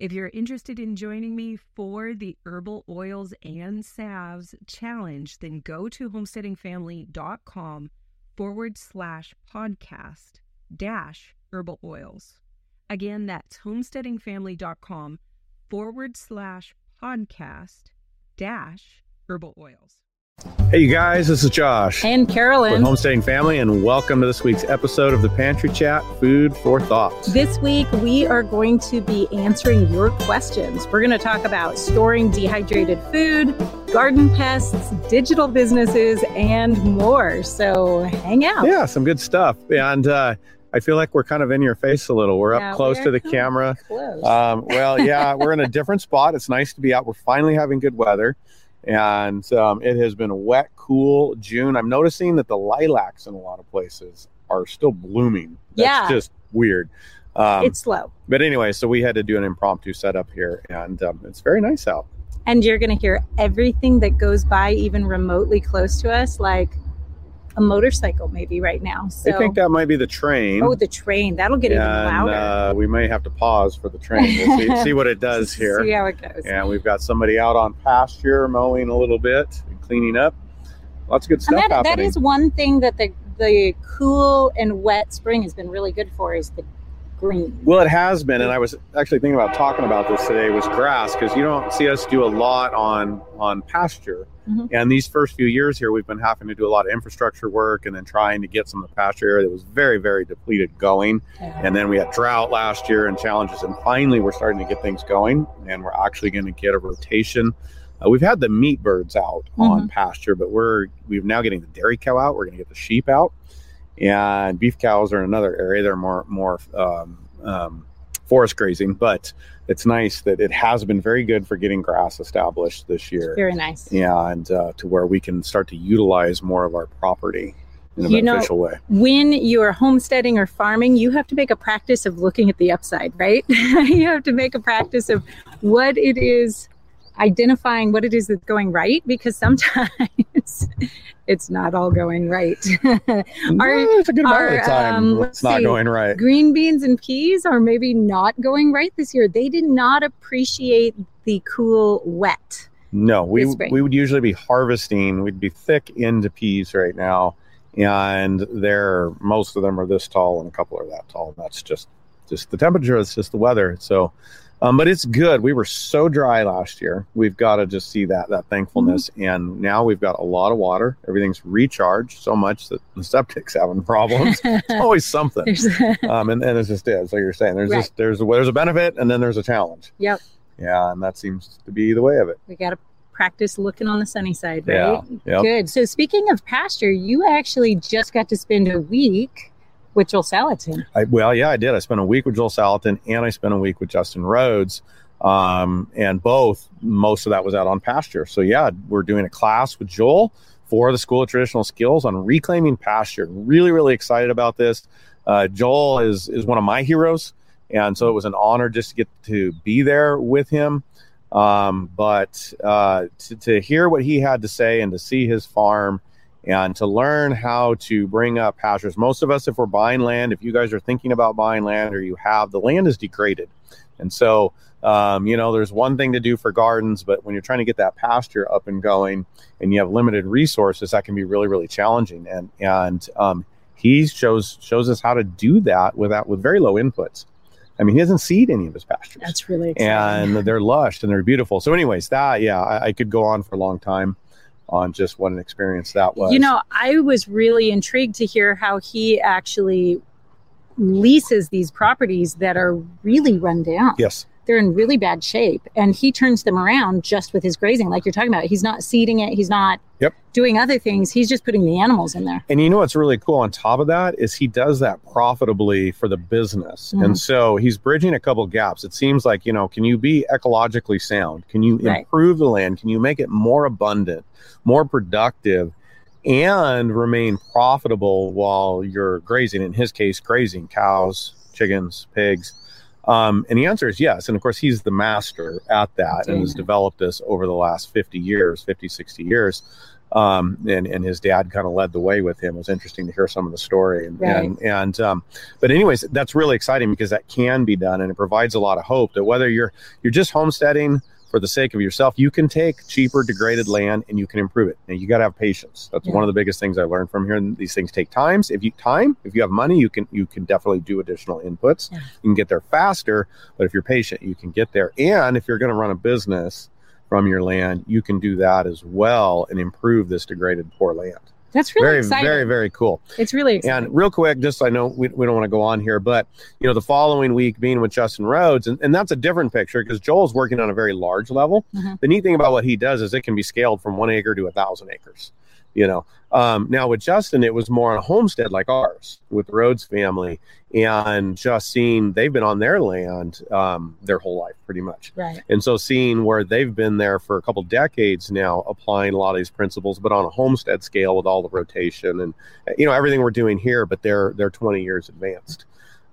If you're interested in joining me for the Herbal Oils and Salves Challenge, then go to homesteadingfamily.com forward slash podcast dash herbal oils. Again, that's homesteadingfamily.com forward slash podcast dash herbal oils. Hey, you guys, this is Josh. And Carolyn. With Homesteading Family, and welcome to this week's episode of the Pantry Chat Food for Thought. This week, we are going to be answering your questions. We're going to talk about storing dehydrated food, garden pests, digital businesses, and more. So hang out. Yeah, some good stuff. And, uh, I feel like we're kind of in your face a little. We're Yeah, up close we're to the camera. Close. Um, well, yeah, we're in a different spot. It's nice to be out. We're finally having good weather. And um, it has been a wet, cool June. I'm noticing that the lilacs in a lot of places are still blooming. That's Yeah. just weird. Um, it's slow. but anyway, so we had to do an impromptu setup here, and um, it's very nice out. And you're going to hear everything that goes by, even remotely close to us, like a motorcycle, maybe right now. So, I think that might be the train. oh, the train. That'll get even louder. uh, we may have to pause for the train. We'll see, see what it does here. See how it goes. And we've got somebody out on pasture mowing a little bit and cleaning up. Lots of good stuff And that, that happening. is one thing that the the cool and wet spring has been really good for is the green. well, it has been, and I was actually thinking about talking about this today. Was grass because you don't see us do a lot on on pasture. Mhm. And these first few years here, we've been having to do a lot of infrastructure work and then trying to get some of the pasture area that was very, very depleted going. And then we had drought last year and challenges, and finally we're starting to get things going, and we're actually going to get a rotation. Uh, we've had the meat birds out on pasture, but we're we're now getting the dairy cow out. We're going to get the sheep out, and beef cows are in another area. They're more more um, um, forest grazing, but it's nice that it has been very good for getting grass established this year. Very nice. Yeah, and uh, to where we can start to utilize more of our property in a You know- beneficial way. when you are homesteading or farming, you have to make a practice of looking at the upside, right? you have to make a practice of what it is, identifying what it is that's going right, because sometimes it's not all going right. No, it's a good amount of time um, it's not see. going right. Green beans and peas are maybe not going right this year. They did not appreciate the cool wet. No, we we would usually be harvesting. We'd be thick into peas right now, and they're most of them are this tall, and a couple are that tall. And That's just just the temperature. It's just the weather. So, um, but it's good. We were so dry last year. We've got to just see that that thankfulness, and now we've got a lot of water. Everything's recharged so much that the septic's having problems. it's always something. Um, and, and it's just is like you're saying. There's Right. just there's a, there's a benefit, and then there's a challenge. yep. Yeah, and that seems to be the way of it. We got to practice looking on the sunny side, right? Yeah. Yep. Good. So speaking of pasture, you actually just got to spend a week with Joel Salatin. I, well, yeah, I did. I spent a week with Joel Salatin and I spent a week with Justin Rhodes. Um, and both, most of that was out on pasture. So, yeah, we're doing a class with Joel for the School of Traditional Skills on reclaiming pasture. Really, really excited about this. Uh, Joel is, is one of my heroes. And so it was an honor just to get to be there with him. Um, but uh, to, to hear what he had to say and to see his farm and to learn how to bring up pastures. Most of us, if we're buying land, if you guys are thinking about buying land or you have, the land is degraded. And so, um, you know, there's one thing to do for gardens, but when you're trying to get that pasture up and going and you have limited resources, that can be really, really challenging. And, and, um, he shows, shows us how to do that without, with very low inputs. I mean, he doesn't seed any of his pastures That's really exciting. and they're lush and they're beautiful. So, anyways, that yeah, I, I could go on for a long time on just what an experience that was. You know, I was really intrigued to hear how he actually leases these properties that are really run down. yes, they're in really bad shape and he turns them around just with his grazing like you're talking about he's not seeding it he's not Yep. doing other things he's just putting the animals in there And you know what's really cool on top of that is he does that profitably for the business. Mhm. And so he's bridging a couple gaps. It seems like, you know, can you be ecologically sound? Can you Right. improve the land? Can you make it more abundant, more productive, and remain profitable while you're grazing? In his case, grazing cows, chickens, pigs. Um, and the answer is yes. And of course, he's the master at that and has developed this over the last 50 years, 50, 60 years um, and and his dad kind of led the way with him. It was interesting to hear some of the story, and Right. and, and um, but anyways, that's really exciting because that can be done, and it provides a lot of hope that whether you're you're just homesteading for the sake of yourself, you can take cheaper degraded land and you can improve it. And you got to have patience. That's Yeah. one of the biggest things I learned from here. And these things take times. If you time, if you have money, you can you can definitely do additional inputs. Yeah. You can get there faster, but if you're patient, you can get there. And if you're going to run a business from your land, you can do that as well and improve this degraded poor land. That's really very, exciting very, very cool. it's really exciting And real quick, just I know we, we don't want to go on here, but you know, the following week being with Justin Rhodes, and, and that's a different picture because Joel's working on a very large level. Mhm. The neat thing about what he does is it can be scaled from one acre to a thousand acres. You know, um, now with Justin, it was more on a homestead like ours with the Rhodes family, and just seeing they've been on their land um, their whole life pretty much. right And so seeing where they've been there for a couple decades now, applying a lot of these principles, but on a homestead scale with all the rotation and you know everything we're doing here, but they're they're 20 years advanced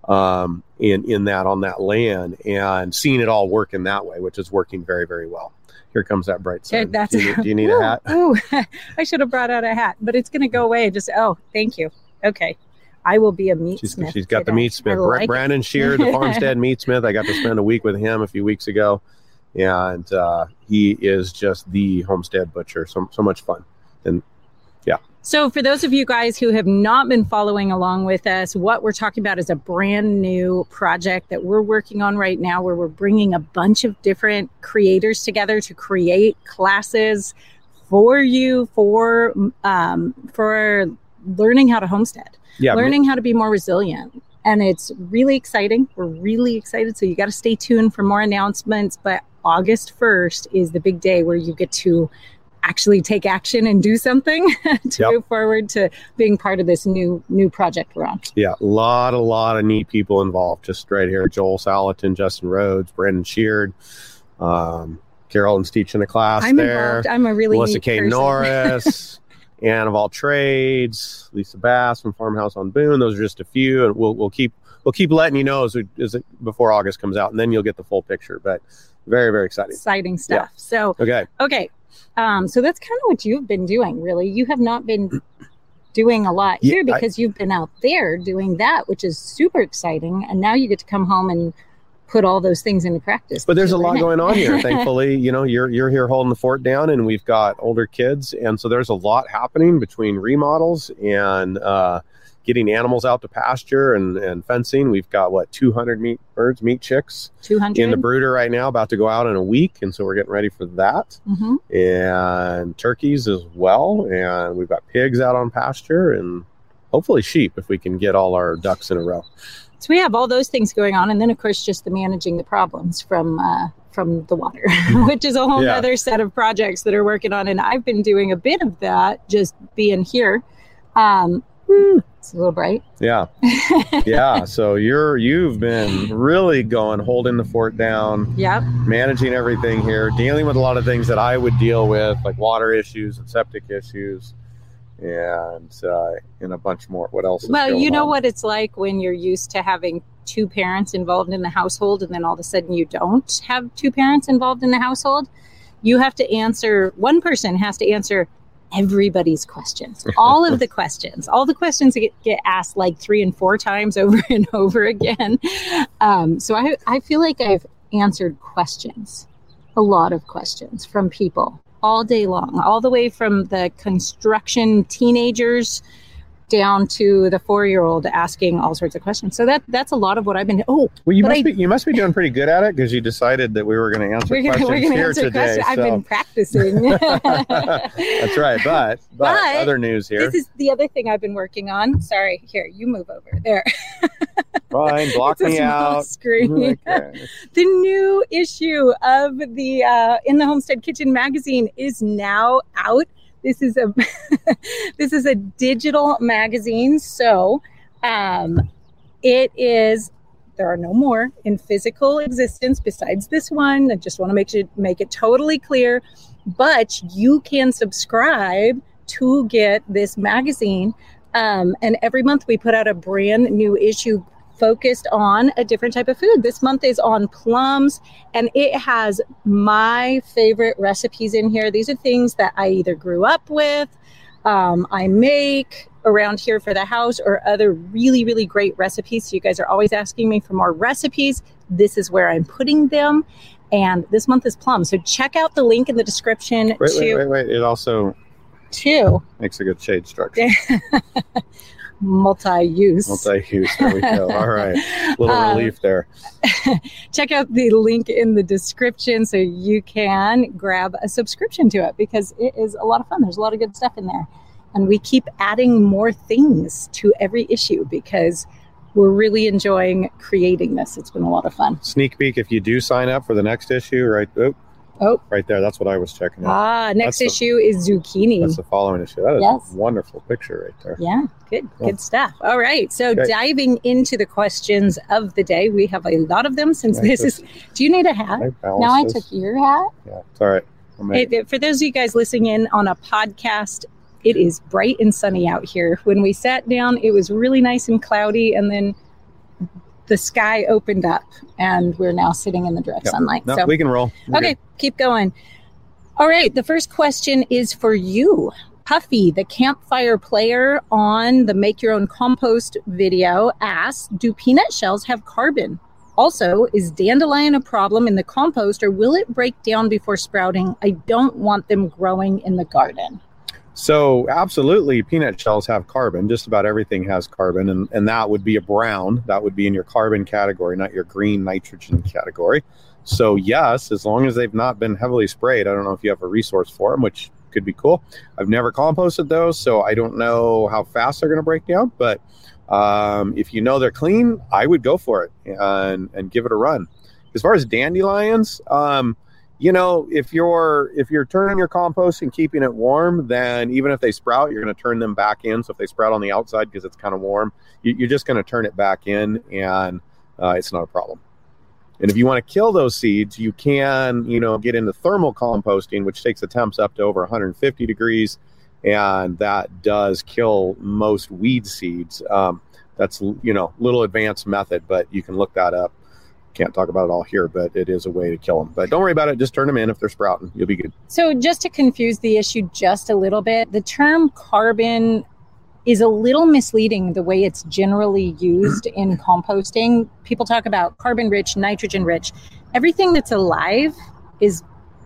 um, in in that on that land and seeing it all work in that way, which is working very very well. Here comes that bright side. that's do, you, need- do you need a hat? Ooh, I should have brought out a hat, but it's going to go away. Just oh, thank you. Okay, I will be a meat She's, smith. she's got the today. meat smith. Like it. Brandon Sheard, the farmstead meat smith. I got to spend a week with him a few weeks ago, and uh, he is just the homestead butcher. So so much fun. So, for those of you guys who have not been following along with us, what we're talking about is a brand new project that we're working on right now where we're bringing a bunch of different creators together to create classes for you for um, for learning how to homestead, Yeah, learning how to be more resilient. And it's really exciting. We're really excited. So, you got to stay tuned for more announcements. But August 1st is the big day where you get to actually take action and do something to Yep. move forward to being part of this new new project we're on. Yeah, a lot, a lot of neat people involved. Just right here, Joel Salatin, Justin Rhodes, Brandon Sheard, um, Carolyn's teaching a class I'm there. involved. I'm a really Melissa neat K. person. Norris, Ann of all trades, Lisa Bass from Farmhouse on Boone. Those are just a few, and we'll we'll keep we'll keep letting you know as, we, as it, before August comes out, and then you'll get the full picture. But very, very exciting. Exciting stuff. So Okay, okay, um, so that's kind of what you've been doing. Really, you have not been doing a lot Yeah, here I- because you've been out there doing that, which is super exciting. And now you get to come home and put all those things into practice. but there's a lot going on here. Thankfully, you know, you're you're here holding the fort down, and we've got older kids, and so there's a lot happening between remodels and uh, getting animals out to pasture and, and fencing. We've got what 200 meat birds, meat chicks 200 in the brooder right now, about to go out in a week, and so we're getting ready for that. Mm-hmm. and turkeys as well. And we've got pigs out on pasture and hopefully sheep if we can get all our ducks in a row. So we have all those things going on, and then of course just the managing the problems from uh, from the water, which is a whole Yeah. other set of projects that are working on. And I've been doing a bit of that, just being here. Um, it's a little bright. Yeah. Yeah. so you're you've been really going, holding the fort down, Yep. managing everything here, dealing with a lot of things that I would deal with, like water issues and septic issues. And uh, and a bunch more. What else? Is Well, you know on? what it's like when you're used to having two parents involved in the household, and then all of a sudden you don't have two parents involved in the household. You have to answer. One person has to answer everybody's questions, all of the questions, all the questions that get, get asked like three and four times over and over again. Um, so I I feel like I've answered questions, a lot of questions from people all day long, all the way from the construction teenagers down to the four year old asking all sorts of questions. So that that's a lot of what I've been. Oh, Well, you must I- be you must be doing pretty good at it because you decided that we were going to answer we're gonna questions we're here answer today. questions. I've been practicing. That's right. But, but But other news here. This is the other thing I've been working on. Sorry, here you move over there. Fine, block me out. screen. Okay. the new issue of the uh, in the Homestead Kitchen magazine is now out. This is a this is a digital magazine, so um, it is. There are no more in physical existence besides this one. I just want to make it make it totally clear. But you can subscribe to get this magazine, um, and every month we put out a brand new issue focused on a different type of food. This month is on plums, and it has my favorite recipes in here. These are things that I either grew up with, um, I make around here for the house, or other really, really great recipes. So, you guys are always asking me for more recipes. This is where I'm putting them. And this month is plums. So, check out the link in the description Wait, to, wait, wait, wait. It also to makes a good shade structure. multi use. Multi-use. There we go. All right. Little Um, relief there. check out the link in the description so you can grab a subscription to it because it is a lot of fun. There's a lot of good stuff in there. And we keep adding more things to every issue because we're really enjoying creating this. It's been a lot of fun. Sneak peek if you do sign up for the next issue, right? Oh, Oh. right there. That's what I was checking out. Ah, next That's the- issue is zucchini. That's the following issue. That is Yes. a wonderful picture right there. Yeah, good, Cool. good stuff. All right, so Okay. diving into the questions of the day, we have a lot of them since this is. Do you need a hat? Right, Now I took your hat. Yeah, it's all right. It- for those of you guys listening in on a podcast, it is bright and sunny out here. When we sat down, it was really nice and cloudy, and then the sky opened up, and we're now sitting in the direct Yep. sunlight. no, so, we can roll. We're okay, good. keep going. All right, the first question is for you. Puffy, the campfire player on the Make Your Own Compost video, asks Do peanut shells have carbon? Also, is dandelion a problem in the compost or will it break down before sprouting? I don't want them growing in the garden. So, absolutely, peanut shells have carbon. Just about everything has carbon, and, and that would be a brown. That would be in your carbon category, not your green nitrogen category. So, yes, as long as they've not been heavily sprayed, I don't know if you have a resource for them, which could be cool. I've never composted those, so I don't know how fast they're going to break down. But um, if you know they're clean, I would go for it and, and give it a run. As far as dandelions, um, you know if you're if you're turning your compost and keeping it warm then even if they sprout you're going to turn them back in. So if they sprout on the outside because it's kind of warm you, you're just going to turn it back in and uh, it's not a problem. And if you want to kill those seeds you can you know get into thermal composting which takes the temps up to over 150 degrees and that does kill most weed seeds. Um, that's you know little advanced method but you can look that up can't talk about it all here, but it is a way to kill them. But don't worry about it. Just turn them in if they're sprouting. You'll be good. So, just to confuse the issue just a little bit, the term carbon is a little misleading the way it's generally used in composting. People talk about carbon rich, nitrogen rich. Everything that's alive is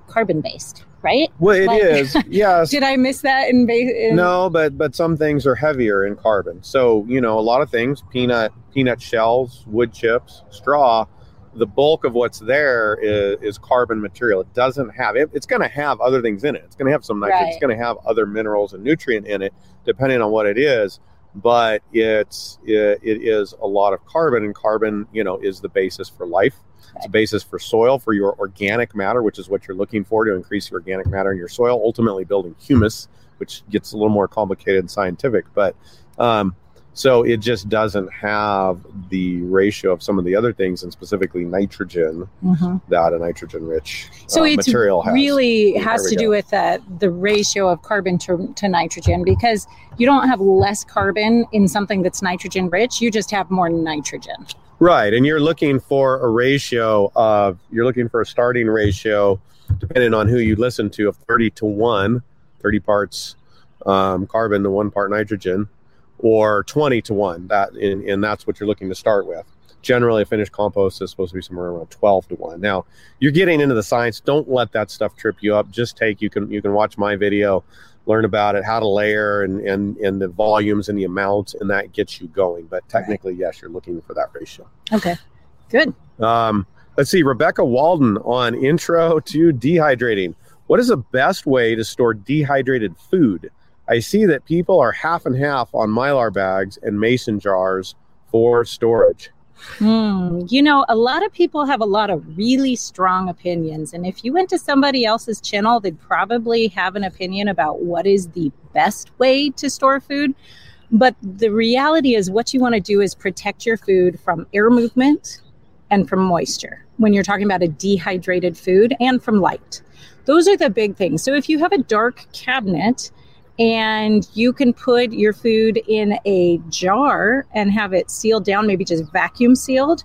carbon based, right? Well, it Like- is. Yes. Did I miss that in, ba- in No, but but some things are heavier in carbon. So you know, a lot of things, peanut peanut shells, wood chips, straw. The bulk of what's there is, is carbon material. It doesn't have it, it's going to have other things in it. It's going to have some nitrogen. It's going to have other minerals and nutrient in it, depending on what it is. But it's it, it is a lot of carbon, and carbon, you know, is the basis for life. It's a basis for soil, for your organic matter, which is what you're looking for to increase your organic matter in your soil, ultimately building humus, which gets a little more complicated and scientific. But um, so it just doesn't have the ratio of some of the other things, and specifically nitrogen, Mhm. that a nitrogen rich So uh, it's material has. really has to go. do with uh, the ratio of carbon to, to nitrogen because you don't have less carbon in something that's nitrogen rich. You just have more nitrogen. Right, and you're looking for a ratio of you're looking for a starting ratio, depending on who you listen to, of 30 to one, 30 parts um, carbon to one part nitrogen, or 20 to one. That and, and that's what you're looking to start with. generally a finished compost is supposed to be somewhere around 12 to 1 now you're getting into the science don't let that stuff trip you up just take you can you can watch my video learn about it how to layer and and, and the volumes and the amounts and that gets you going but technically yes you're looking for that ratio Okay. Good. um, let's see rebecca walden on intro to dehydrating what is the best way to store dehydrated food i see that people are half and half on mylar bags and mason jars for storage Hmm. You know, a lot of people have a lot of really strong opinions. And if you went to somebody else's channel, they'd probably have an opinion about what is the best way to store food. But the reality is, what you want to do is protect your food from air movement and from moisture when you're talking about a dehydrated food and from light. Those are the big things. So if you have a dark cabinet, and you can put your food in a jar and have it sealed down, maybe just vacuum sealed.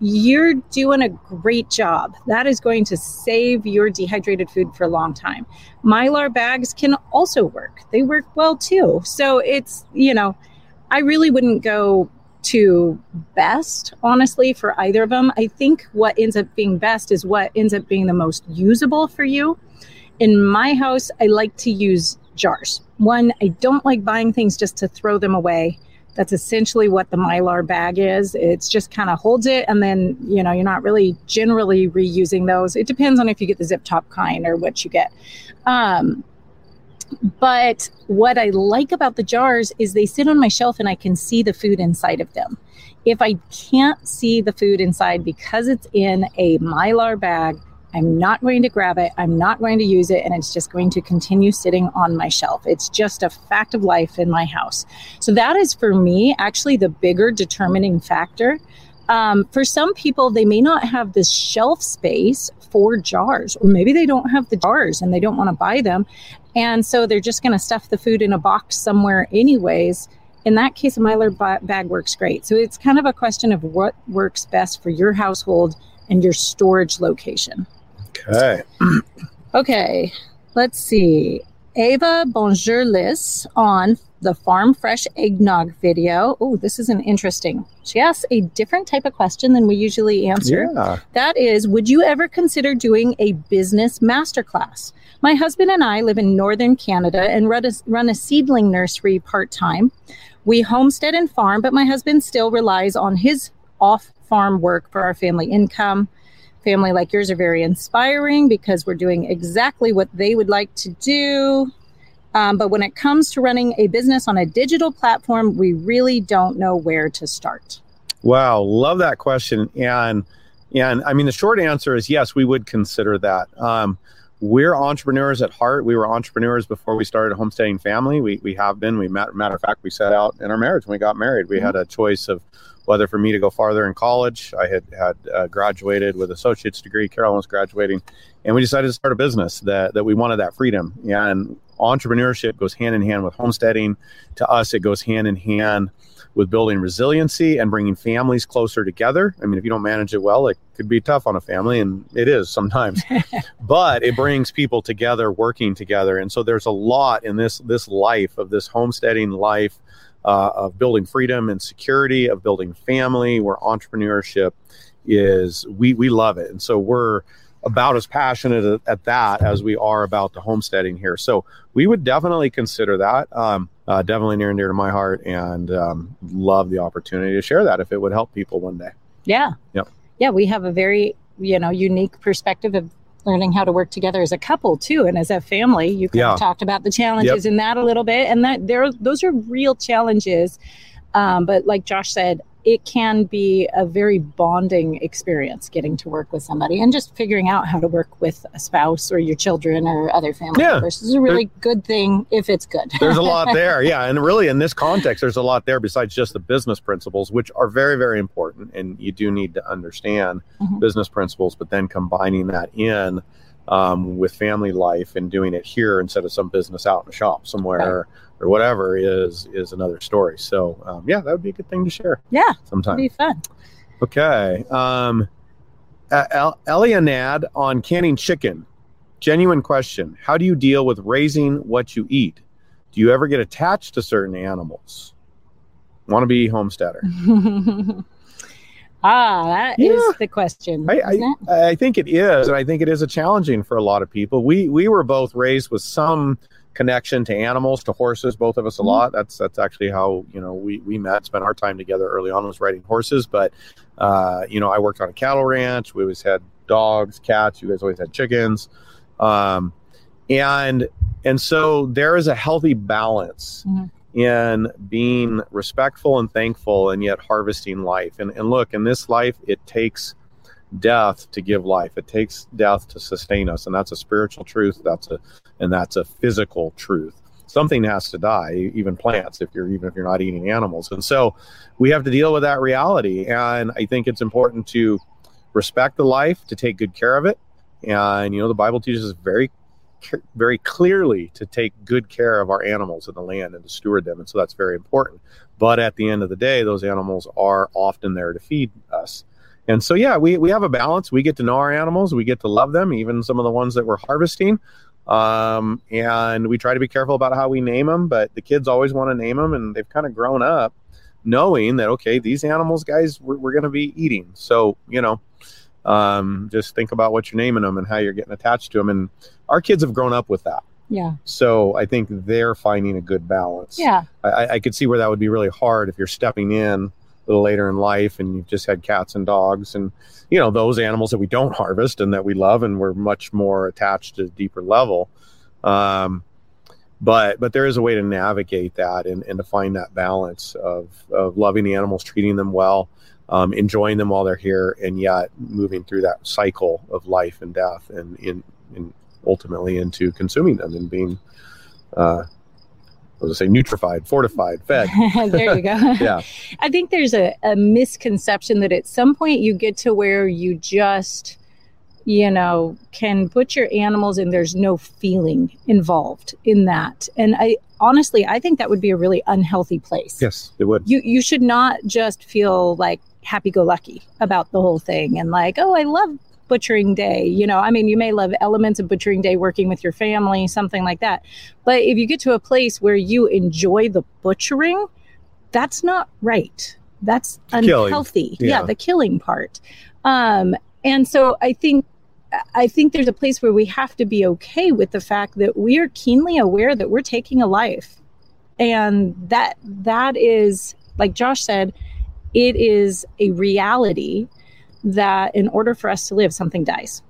You're doing a great job. That is going to save your dehydrated food for a long time. Mylar bags can also work, they work well too. So it's, you know, I really wouldn't go to best, honestly, for either of them. I think what ends up being best is what ends up being the most usable for you. In my house, I like to use jars. One, I don't like buying things just to throw them away. That's essentially what the Mylar bag is. It's just kind of holds it, and then, you know, you're not really generally reusing those. It depends on if you get the zip top kind or what you get. Um, but what I like about the jars is they sit on my shelf and I can see the food inside of them. If I can't see the food inside because it's in a Mylar bag, I'm not going to grab it. I'm not going to use it. And it's just going to continue sitting on my shelf. It's just a fact of life in my house. So that is for me actually the bigger determining factor. Um, for some people, they may not have this shelf space for jars, or maybe they don't have the jars and they don't want to buy them. And so they're just going to stuff the food in a box somewhere, anyways. In that case, a Mylar bag works great. So it's kind of a question of what works best for your household and your storage location. Okay Okay, let's see. Ava Bonjourlis on the Farm Fresh Eggnog video. Oh, this is an interesting. She asks a different type of question than we usually answer. yeah That is, would you ever consider doing a business masterclass? My husband and I live in northern Canada and run a, run a seedling nursery part time. We homestead and farm, but my husband still relies on his off farm work for our family income. Family like yours are very inspiring because we're doing exactly what they would like to do. Um, but when it comes to running a business on a digital platform, we really don't know where to start. Wow, love that question. And and I mean the short answer is yes, we would consider that. Um, we're entrepreneurs at heart. We were entrepreneurs before we started a homesteading family. We we have been. We matter, matter of fact, we set out in our marriage when we got married. We had a choice of whether for me to go farther in college. I had had uh, graduated with associate's degree. Carolyn was graduating, and we decided to start a business that that we wanted that freedom. Yeah, And entrepreneurship goes hand in hand with homesteading. To us, it goes hand in hand with building resiliency and bringing families closer together. I mean, if you don't manage it well, it could be tough on a family, and it is sometimes. but it brings people together, working together, and so there's a lot in this this life of this homesteading life uh, of building freedom and security, of building family, where entrepreneurship is we we love it, and so we're about as passionate at, at that as we are about the homesteading here. So we would definitely consider that. Um, uh, definitely near and dear to my heart, and um, love the opportunity to share that if it would help people one day. Yeah. Yep. Yeah, we have a very, you know, unique perspective of learning how to work together as a couple too and as a family. You kind Yeah. of talked about the challenges in that a little bit and that there those are real challenges. Um, but like Josh said, it can be a very bonding experience getting to work with somebody and just figuring out how to work with a spouse or your children or other family Yeah. members. This is a really good thing if it's good. There's a lot there, yeah, and really in this context, there's a lot there besides just the business principles, which are very, very important, and you do need to understand Mhm. business principles, but then combining that in um, with family life and doing it here instead of some business out in a shop somewhere or whatever is is another story. So um, yeah, that would be a good thing to share yeah, sometime. it'd be fun. Okay. Um, Elianad on canning chicken. Genuine question. How do you deal with raising what you eat? Do you ever get attached to certain animals? Want to be homesteader? Ah, that Yeah. is the question. I. I, I think it is, and I think it is a challenging for a lot of people. We we were both raised with some connection to animals, to horses, both of us a Mhm. lot. That's that's actually how you know we we met, spent our time together early on was riding horses. But uh, you know, I worked on a cattle ranch. We always had dogs, cats. You guys always had chickens, um, and and so there is a healthy balance Mhm. In being respectful and thankful, and yet harvesting life. And and look, in this life, it takes death to give life. It takes death to sustain us, and that's a spiritual truth. That's a and that's a physical truth. Something has to die, even plants, if you're even if you're not eating animals. And so we have to deal with that reality. And I think it's important to respect the life, to take good care of it. And you know, the Bible teaches us very very clearly to take good care of our animals in the land and to steward them. And so that's very important. But at the end of the day, those animals are often there to feed us. And so, yeah, we, we have a balance. We get to know our animals. We get to love them, even some of the ones that we're harvesting. Um, and we try to be careful about how we name them. But the kids always want to name them, and they've kind of grown up knowing that, okay, these animals, guys, we're, we're going to be eating. So, you know, um, just think about what you're naming them and how you're getting attached to them. And our kids have grown up with that. Yeah. So I think they're finding a good balance. Yeah. I, I could see where that would be really hard if you're stepping in a little later in life and you've just had cats and dogs and you know those animals that we don't harvest and that we love and we're much more attached to a deeper level. Um, but but there is a way to navigate that and, and to find that balance of of loving the animals, treating them well, um, enjoying them while they're here, and yet moving through that cycle of life and death and in in ultimately into consuming them and being uh I was gonna say nutrified, fortified, fed. there you go. Yeah. I think there's a, a misconception that at some point you get to where you just, you know, can butcher animals and there's no feeling involved in that. And I honestly, I think that would be a really unhealthy place. Yes, it would. You you should not just feel like happy go lucky about the whole thing and like, oh, I love butchering day. You know, I mean, you may love elements of butchering day working with your family, something like that. But if you get to a place where you enjoy the butchering, that's not right. That's unhealthy. Yeah. Yeah. the killing part. Um, and so I think I think there's a place where we have to be okay with the fact that we are keenly aware that we're taking a life. And that that is like Josh said, it is a reality that in order for us to live, something dies.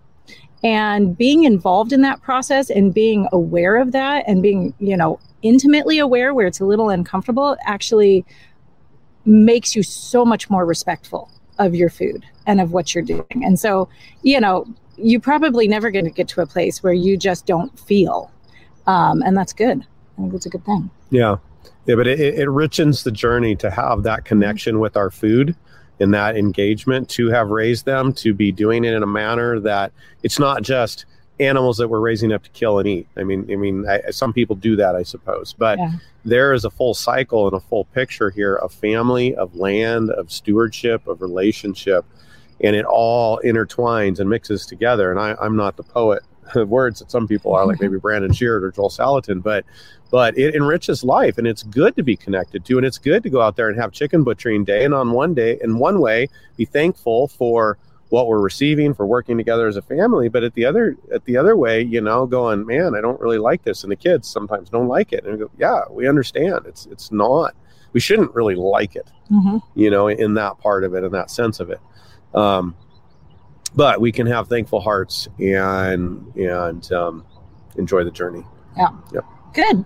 And being involved in that process and being aware of that and being, you know, intimately aware where it's a little uncomfortable actually makes you so much more respectful of your food and of what you're doing. And so, you know, you're probably never going to get to a place where you just don't feel. Um, and that's good. I think it's a good thing. Yeah. Yeah, but it, it richens the journey to have that mm-hmm. connection with our food and that engagement to have raised them to be doing it in a manner that it's not just animals that we're raising up to kill and eat. I mean, I mean, I, some people do that, I suppose, but Yeah. there is a full cycle and a full picture here of family, of land, of stewardship, of relationship, and it all intertwines and mixes together. And I, I'm not the poet words that some people are, like maybe Brandon Sheard or Joel Salatin, but but it enriches life and it's good to be connected to and it's good to go out there and have chicken butchering day and on one day in one way be thankful for what we're receiving for working together as a family but at the other at the other way you know going man i don't really like this and the kids sometimes don't like it and we go yeah we understand. It's it's not we shouldn't really like it Mm-hmm. you know in that part of it in that sense of it. Um but we can have thankful hearts and and um enjoy the journey Yeah. Yep. Good.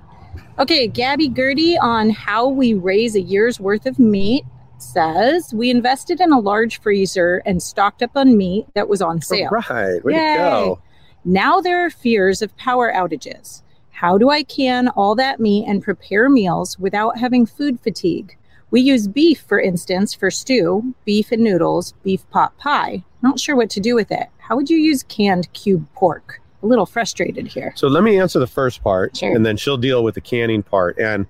Okay, Gabby Gertie on how we raise a year's worth of meat says we invested in a large freezer and stocked up on meat that was on sale. right way Yay. to go Now there are fears of power outages. How do I can all that meat and prepare meals without having food fatigue? We use beef, for instance, for stew, beef and noodles, beef pot pie. Not sure what to do with it. How would you use canned cube pork? A little frustrated here. So let me answer the first part, Sure. and then she'll deal with the canning part. And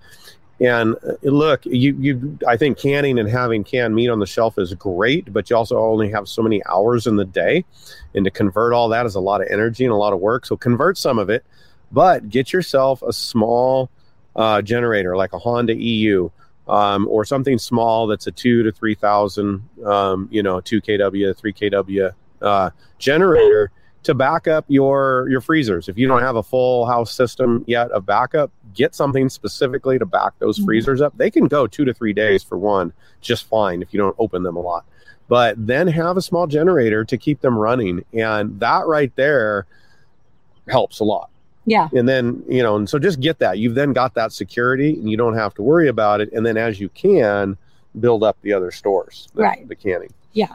and uh, look, you you I think canning and having canned meat on the shelf is great, but you also only have so many hours in the day, and to convert all that is a lot of energy and a lot of work. So convert some of it, but get yourself a small uh, generator like a Honda EU um, or something small that's a two to three thousand, um, you know, two kW, three kW uh, generator to back up your your freezers. If you don't have a full house system yet of backup, get something specifically to back those Mhm. freezers up. They can go two to three days for one, just fine if you don't open them a lot. But then have a small generator to keep them running, and that right there helps a lot Yeah. and then you know and so just get that you've then got that security and you don't have to worry about it and then as you can build up the other stores the, Right. the canning Yeah.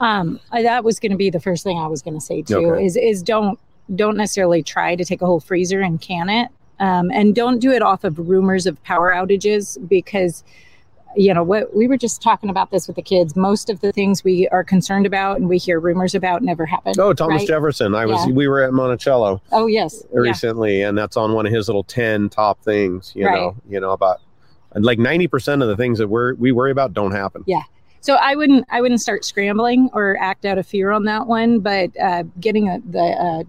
Um, I, that was going to be the first thing I was going to say too. Okay. Is is don't don't necessarily try to take a whole freezer and can it, um, and don't do it off of rumors of power outages because you know what we were just talking about this with the kids. Most of the things we are concerned about and we hear rumors about never happen. oh thomas right? jefferson i was Yeah. we were at monticello Oh yes, yeah. recently and that's on one of his little 10 top things you Right. know you know about like 90% of the things that we're we worry about don't happen Yeah. So I wouldn't I wouldn't start scrambling or act out of fear on that one, but uh, getting a, the uh,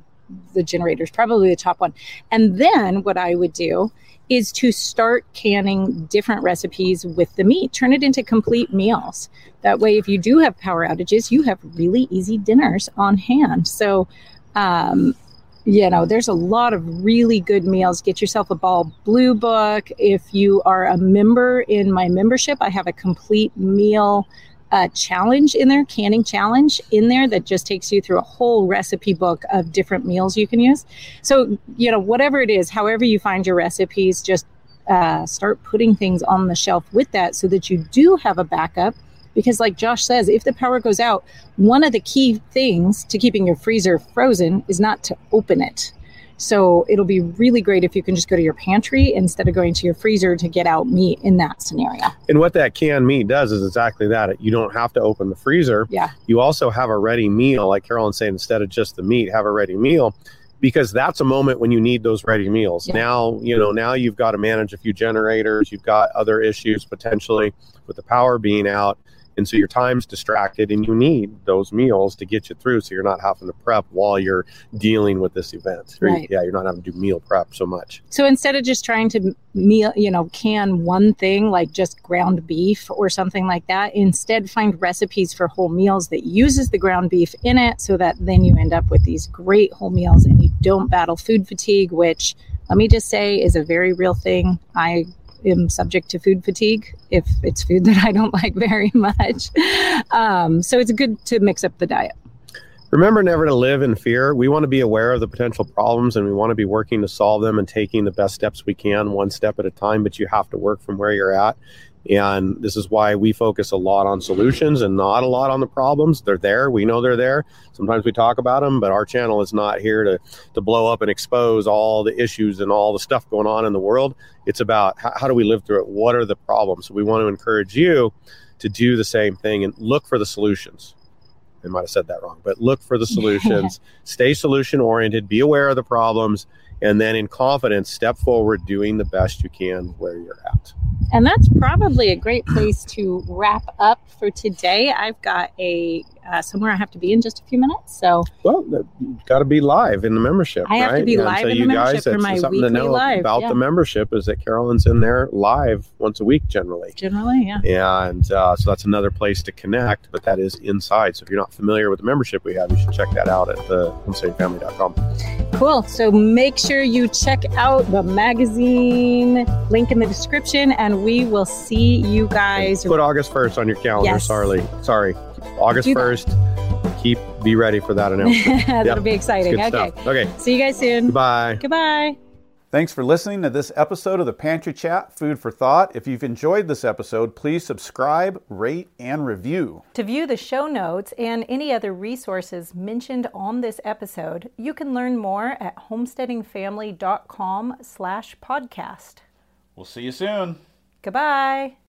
the generator is probably the top one. And then what I would do is to start canning different recipes with the meat. Turn it into complete meals. That way, if you do have power outages, you have really easy dinners on hand. So. Um, you know, there's a lot of really good meals. Get yourself a Ball Blue book. If you are a member in my membership, I have a complete meal uh, challenge in there, canning challenge in there that just takes you through a whole recipe book of different meals you can use. So, you know, whatever it is, however you find your recipes, just uh, start putting things on the shelf with that so that you do have a backup. Because, like Josh says, if the power goes out, one of the key things to keeping your freezer frozen is not to open it. So it'll be really great if you can just go to your pantry instead of going to your freezer to get out meat in that scenario. and what that canned meat does is exactly that you don't have to open the freezer Yeah. you also have a ready meal like carolyn's saying instead of just the meat have a ready meal because that's a moment when you need those ready meals Yeah. now you know now you've got to manage a few generators you've got other issues potentially with the power being out and so your time's distracted and you need those meals to get you through so you're not having to prep while you're dealing with this event Right. yeah you're not having to do meal prep so much So instead of just trying to meal, you know, can one thing like just ground beef or something like that, instead find recipes for whole meals that uses the ground beef in it so that then you end up with these great whole meals and you don't battle food fatigue, which let me just say is a very real thing. I am subject to food fatigue if it's food that I don't like very much. Um, so it's good to mix up the diet. Remember never to live in fear. We want to be aware of the potential problems and we want to be working to solve them and taking the best steps we can, one step at a time. But you have to work from where you're at. And this is why we focus a lot on solutions and not a lot on the problems. They're there. We know they're there. Sometimes we talk about them, but our channel is not here to, to blow up and expose all the issues and all the stuff going on in the world. It's about how, how do we live through it? What are the problems? So we want to encourage you to do the same thing and look for the solutions. I might have said that wrong, but look for the solutions. Stay solution oriented. Be aware of the problems, and then in confidence, step forward, doing the best you can where you're at. And that's probably a great place to wrap up for today. I've got a uh, somewhere I have to be in just a few minutes, so Well, got to be live in the membership. I have to right? be And live so in the you membership guys, for my something to know live, about yeah. the membership is that Carolyn's in there live once a week generally. generally, yeah. And uh, so that's another place to connect, but that is inside. So if you're not familiar with the membership we have, you should check that out at the homesteadingfamily.com. Cool. So make sure you check out the magazine link in the description, and we will see you guys. Put August 1st on your calendar. Yes. Sorry. Sorry. August Do that. 1st. Keep be ready for that announcement. That'll Yep. be exciting. Okay. stuff. Okay. See you guys soon. Goodbye. Goodbye. Thanks for listening to this episode of the Pantry Chat Food for Thought. If you've enjoyed this episode, please subscribe, rate, and review. To view the show notes and any other resources mentioned on this episode, you can learn more at homesteadingfamily.com slash podcast. We'll see you soon. Goodbye.